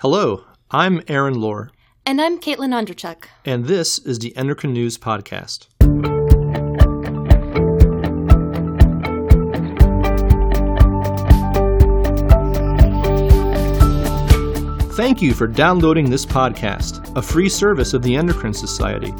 Hello, I'm Aaron Lohr, And I'm Caitlin Onderchuk. and this is the Endocrine News Podcast. Thank you for downloading this podcast, a free service of the Endocrine Society.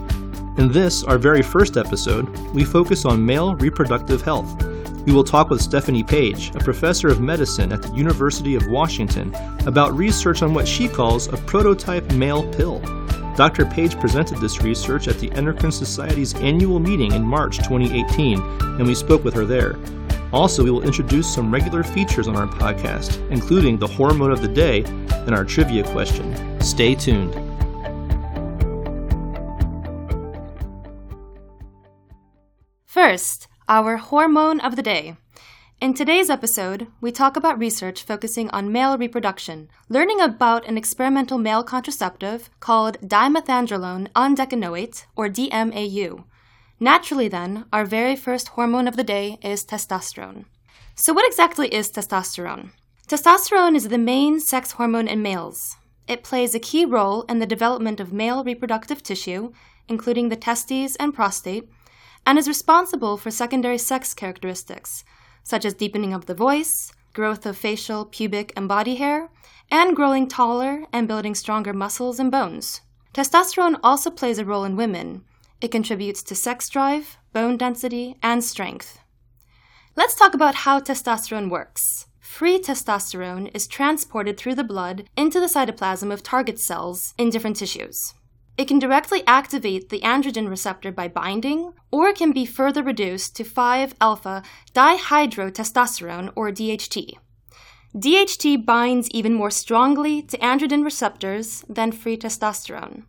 In this, our very first episode, we focus on male reproductive health. We will talk with Stephanie Page, a professor of medicine at the University of Washington, about research on what she calls a prototype male pill. Dr. Page presented this research at the Endocrine Society's annual meeting in March 2018, and we spoke with her there. Also, we will introduce some regular features on our podcast, including the hormone of the day and our trivia question. Stay tuned. First, our hormone of the day. In today's episode, we talk about research focusing on male reproduction, learning about an experimental male contraceptive called dimethandrolone undecanoate, or DMAU. Naturally, then, our very first hormone of the day is testosterone. So, what exactly is testosterone? Testosterone is the main sex hormone in males. It plays a key role in the development of male reproductive tissue, including the testes and prostate, and is responsible for secondary sex characteristics, such as deepening of the voice, growth of facial, pubic, and body hair, and growing taller and building stronger muscles and bones. Testosterone also plays a role in women. It contributes to sex drive, bone density, and strength. Let's talk about how testosterone works. Free testosterone is transported through the blood into the cytoplasm of target cells in different tissues. It can directly activate the androgen receptor by binding, or it can be further reduced to 5 alpha dihydrotestosterone, or DHT. DHT binds even more strongly to androgen receptors than free testosterone.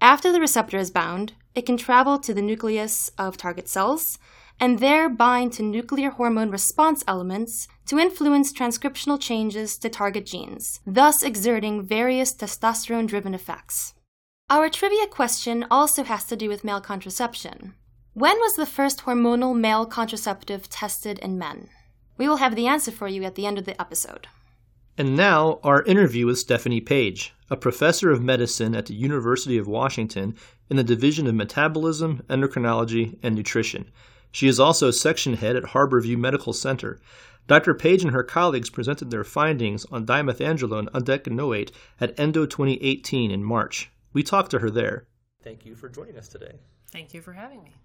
After the receptor is bound, it can travel to the nucleus of target cells and there bind to nuclear hormone response elements to influence transcriptional changes to target genes, thus exerting various testosterone driven effects. Our trivia question also has to do with male contraception. When was the first hormonal male contraceptive tested in men? We will have the answer for you at the end of the episode. And now, our interview with Stephanie Page, a professor of medicine at the University of Washington in the Division of Metabolism, Endocrinology, and Nutrition. She is also section head at Harborview Medical Center. Dr. Page and her colleagues presented their findings on dimethandrolone undecanoate at Endo 2018 in March. We talked to her there. Thank you for joining us today. Thank you for having me.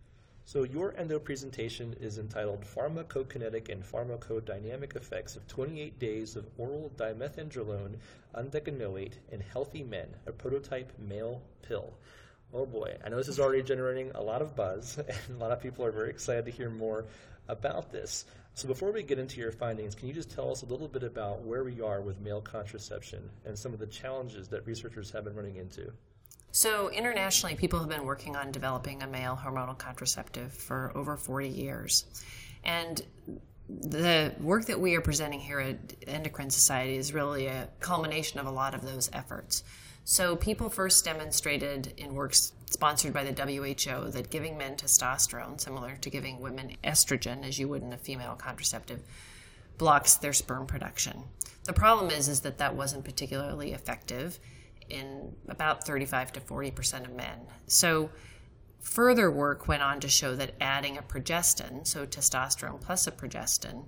So, your endo presentation is entitled Pharmacokinetic and Pharmacodynamic Effects of 28 Days of Oral Dimethandrolone Undecanoate in Healthy Men, a Prototype Male Pill. Oh boy, I know this is already generating a lot of buzz, and a lot of people are very excited to hear more about this. So, before we get into your findings, can you just tell us a little bit about where we are with male contraception and some of the challenges that researchers have been running into? So, internationally, people have been working on developing a male hormonal contraceptive for over 40 years. And the work that we are presenting here at Endocrine Society is really a culmination of a lot of those efforts. So, people first demonstrated in works sponsored by the WHO that giving men testosterone, similar to giving women estrogen, as you would in a female contraceptive, blocks their sperm production. The problem is, is that that wasn't particularly effective in about 35 to 40 percent of men. So, further work went on to show that adding a progestin, so testosterone plus a progestin,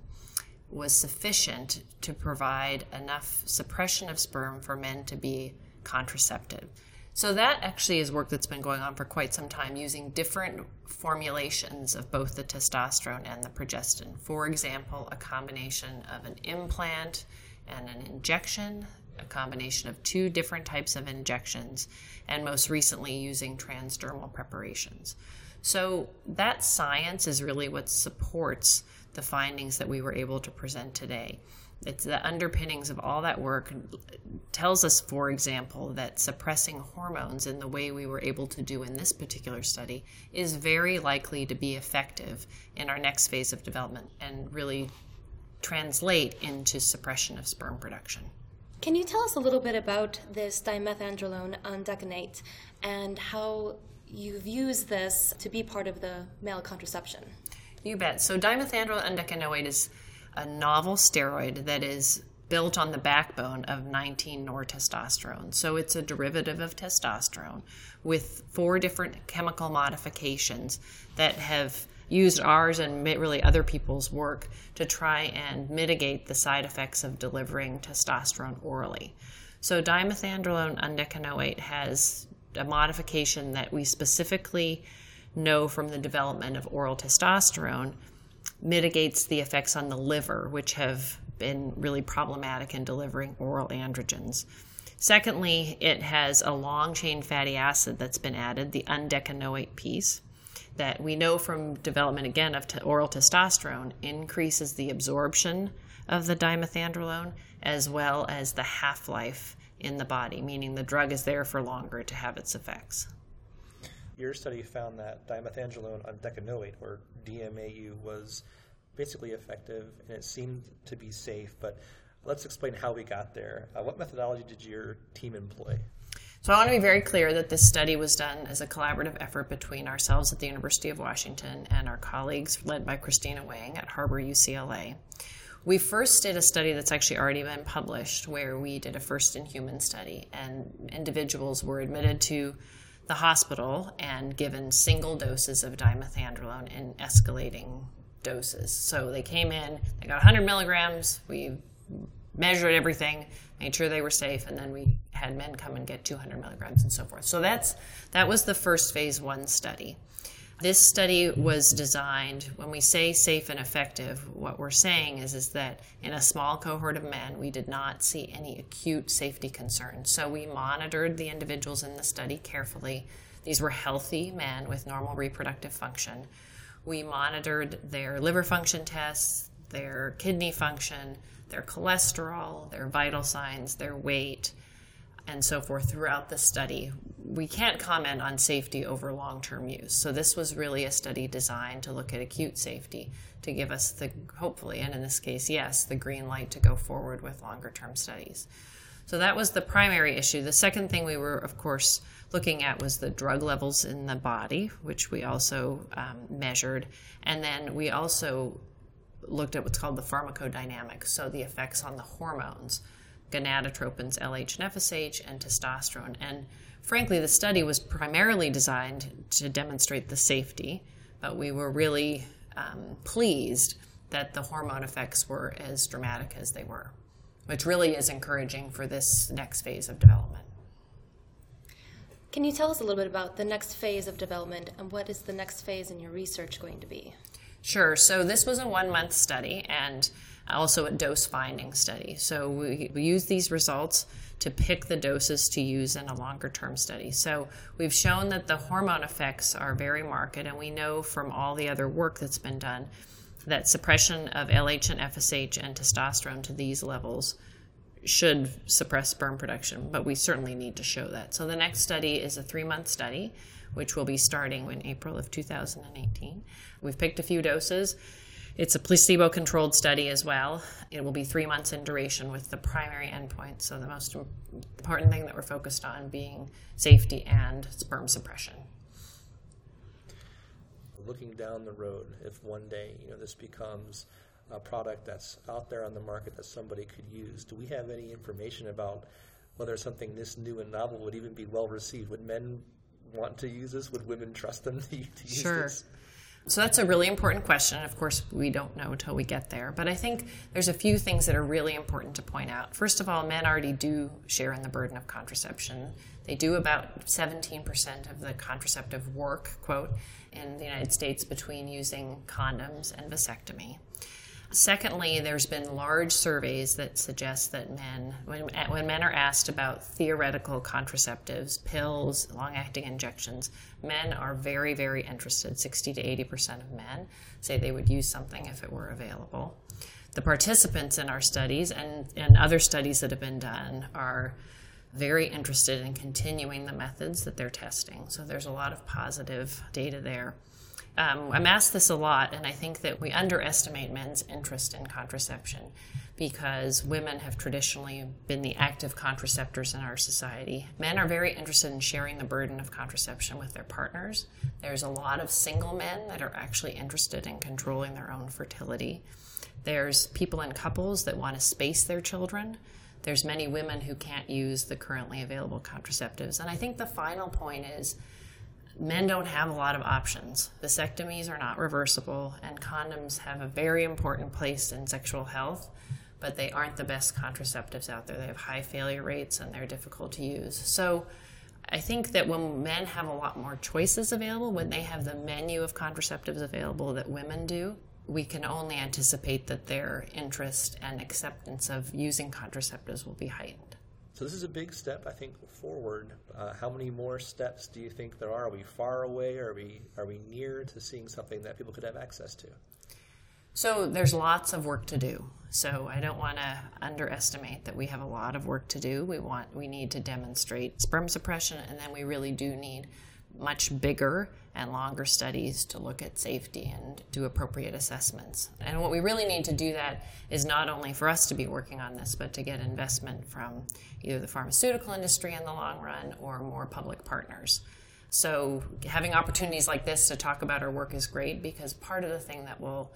was sufficient to provide enough suppression of sperm for men to be contraceptive. So that actually is work that's been going on for quite some time using different formulations of both the testosterone and the progestin. For example, a combination of an implant and an injection, a combination of two different types of injections, and most recently using transdermal preparations. So that science is really what supports the findings that we were able to present today. It's the underpinnings of all that work tells us, for example, that suppressing hormones in the way we were able to do in this particular study is very likely to be effective in our next phase of development and really translate into suppression of sperm production. Can you tell us a little bit about this dimethandrolone undecanoate and how you've used this to be part of the male contraception? You bet. So dimethandrolone undecanoate is a novel steroid that is built on the backbone of 19 nortestosterone. So it's a derivative of testosterone with four different chemical modifications that have used ours and really other people's work to try and mitigate the side effects of delivering testosterone orally. So dimethandrolone undecanoate has a modification that we specifically know from the development of oral testosterone mitigates the effects on the liver, which have been really problematic in delivering oral androgens. Secondly, it has a long chain fatty acid that's been added, the undecanoate piece, that we know from development again of t- oral testosterone increases the absorption of the dimethandrolone as well as the half life in the body, meaning the drug is there for longer to have its effects. Your study found that dimethandrolone undecanoate, or DMAU, was basically effective and it seemed to be safe. But let's explain how we got there. Uh, what methodology did your team employ? So I want to be very clear that this study was done as a collaborative effort between ourselves at the University of Washington and our colleagues led by Christina Wang at Harbor UCLA. We first did a study that's actually already been published where we did a first in human study and individuals were admitted to the hospital and given single doses of dimethandrolone in escalating doses. So they came in, they got 100 milligrams, we measured everything, made sure they were safe, and then we had men come and get 200 milligrams and so forth. So that's that was the first phase one study. This study was designed, when we say safe and effective, what we're saying is, is that in a small cohort of men, we did not see any acute safety concerns. So we monitored the individuals in the study carefully. These were healthy men with normal reproductive function. We monitored their liver function tests, their kidney function, their cholesterol, their vital signs, their weight, and so forth throughout the study. We can't comment on safety over long term use. So, this was really a study designed to look at acute safety to give us the, hopefully, and in this case, yes, the green light to go forward with longer term studies. So, that was the primary issue. The second thing we were, of course, looking at was the drug levels in the body, which we also um, measured. And then we also looked at what's called the pharmacodynamics, so the effects on the hormones gonadotropins LH and FSH, and testosterone. And frankly, the study was primarily designed to demonstrate the safety, but we were really um, pleased that the hormone effects were as dramatic as they were, which really is encouraging for this next phase of development. Can you tell us a little bit about the next phase of development and what is the next phase in your research going to be? Sure. So this was a one month study and also a dose finding study. So we, we use these results to pick the doses to use in a longer term study. So we've shown that the hormone effects are very marked, and we know from all the other work that's been done that suppression of LH and FSH and testosterone to these levels should suppress sperm production, but we certainly need to show that. So the next study is a three month study, which will be starting in April of 2018. We've picked a few doses. It's a placebo controlled study as well. It will be three months in duration with the primary endpoint. So, the most important thing that we're focused on being safety and sperm suppression. Looking down the road, if one day you know this becomes a product that's out there on the market that somebody could use. Do we have any information about whether something this new and novel would even be well received? Would men want to use this? Would women trust them to, to use sure. this? So that's a really important question. Of course, we don't know until we get there. But I think there's a few things that are really important to point out. First of all, men already do share in the burden of contraception. They do about 17% of the contraceptive work, quote, in the United States between using condoms and vasectomy. Secondly, there's been large surveys that suggest that men, when, when men are asked about theoretical contraceptives, pills, long acting injections, men are very, very interested. 60 to 80% of men say they would use something if it were available. The participants in our studies and, and other studies that have been done are very interested in continuing the methods that they're testing. So there's a lot of positive data there. Um, I'm asked this a lot, and I think that we underestimate men's interest in contraception. because women have traditionally been the active contraceptors in our society. Men are very interested in sharing the burden of contraception with their partners. There's a lot of single men that are actually interested in controlling their own fertility. There's people in couples that want to space their children. There's many women who can't use the currently available contraceptives. And I think the final point is men don't have a lot of options. Vasectomies are not reversible, and condoms have a very important place in sexual health but they aren't the best contraceptives out there. They have high failure rates and they're difficult to use. So I think that when men have a lot more choices available, when they have the menu of contraceptives available that women do, we can only anticipate that their interest and acceptance of using contraceptives will be heightened. So this is a big step, I think, forward. Uh, how many more steps do you think there are? Are we far away? Are we are we near to seeing something that people could have access to? So there's lots of work to do. So I don't want to underestimate that we have a lot of work to do. We want we need to demonstrate sperm suppression and then we really do need much bigger and longer studies to look at safety and do appropriate assessments. And what we really need to do that is not only for us to be working on this, but to get investment from either the pharmaceutical industry in the long run or more public partners. So having opportunities like this to talk about our work is great because part of the thing that will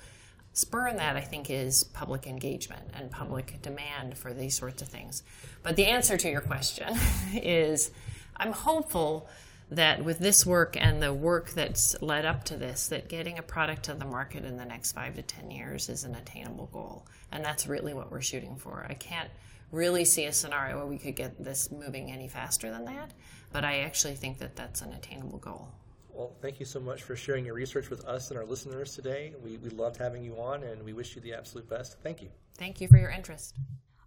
spur that, I think, is public engagement and public demand for these sorts of things. But the answer to your question is I'm hopeful that with this work and the work that's led up to this, that getting a product to the market in the next five to 10 years is an attainable goal. And that's really what we're shooting for. I can't really see a scenario where we could get this moving any faster than that, but I actually think that that's an attainable goal. Well, thank you so much for sharing your research with us and our listeners today. We, we loved having you on, and we wish you the absolute best. Thank you. Thank you for your interest.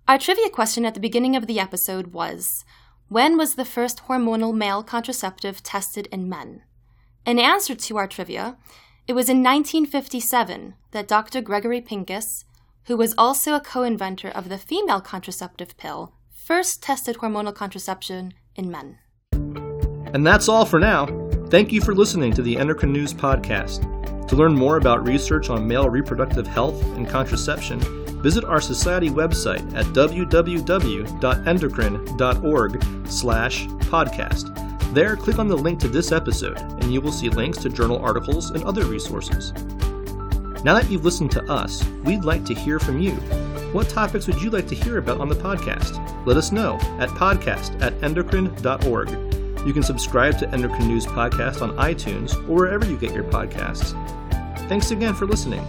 Our trivia question at the beginning of the episode was When was the first hormonal male contraceptive tested in men? In answer to our trivia, it was in 1957 that Dr. Gregory Pincus, who was also a co inventor of the female contraceptive pill, first tested hormonal contraception in men. And that's all for now. Thank you for listening to the Endocrine News Podcast. To learn more about research on male reproductive health and contraception, visit our society website at www.endocrine.org slash podcast. There, click on the link to this episode, and you will see links to journal articles and other resources. Now that you've listened to us, we'd like to hear from you. What topics would you like to hear about on the podcast? Let us know at podcast at endocrine.org. You can subscribe to Endocrine News Podcast on iTunes or wherever you get your podcasts. Thanks again for listening.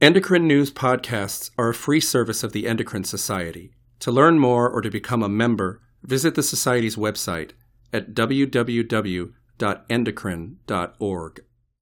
Endocrine News Podcasts are a free service of the Endocrine Society. To learn more or to become a member, visit the Society's website at www.endocrine.org.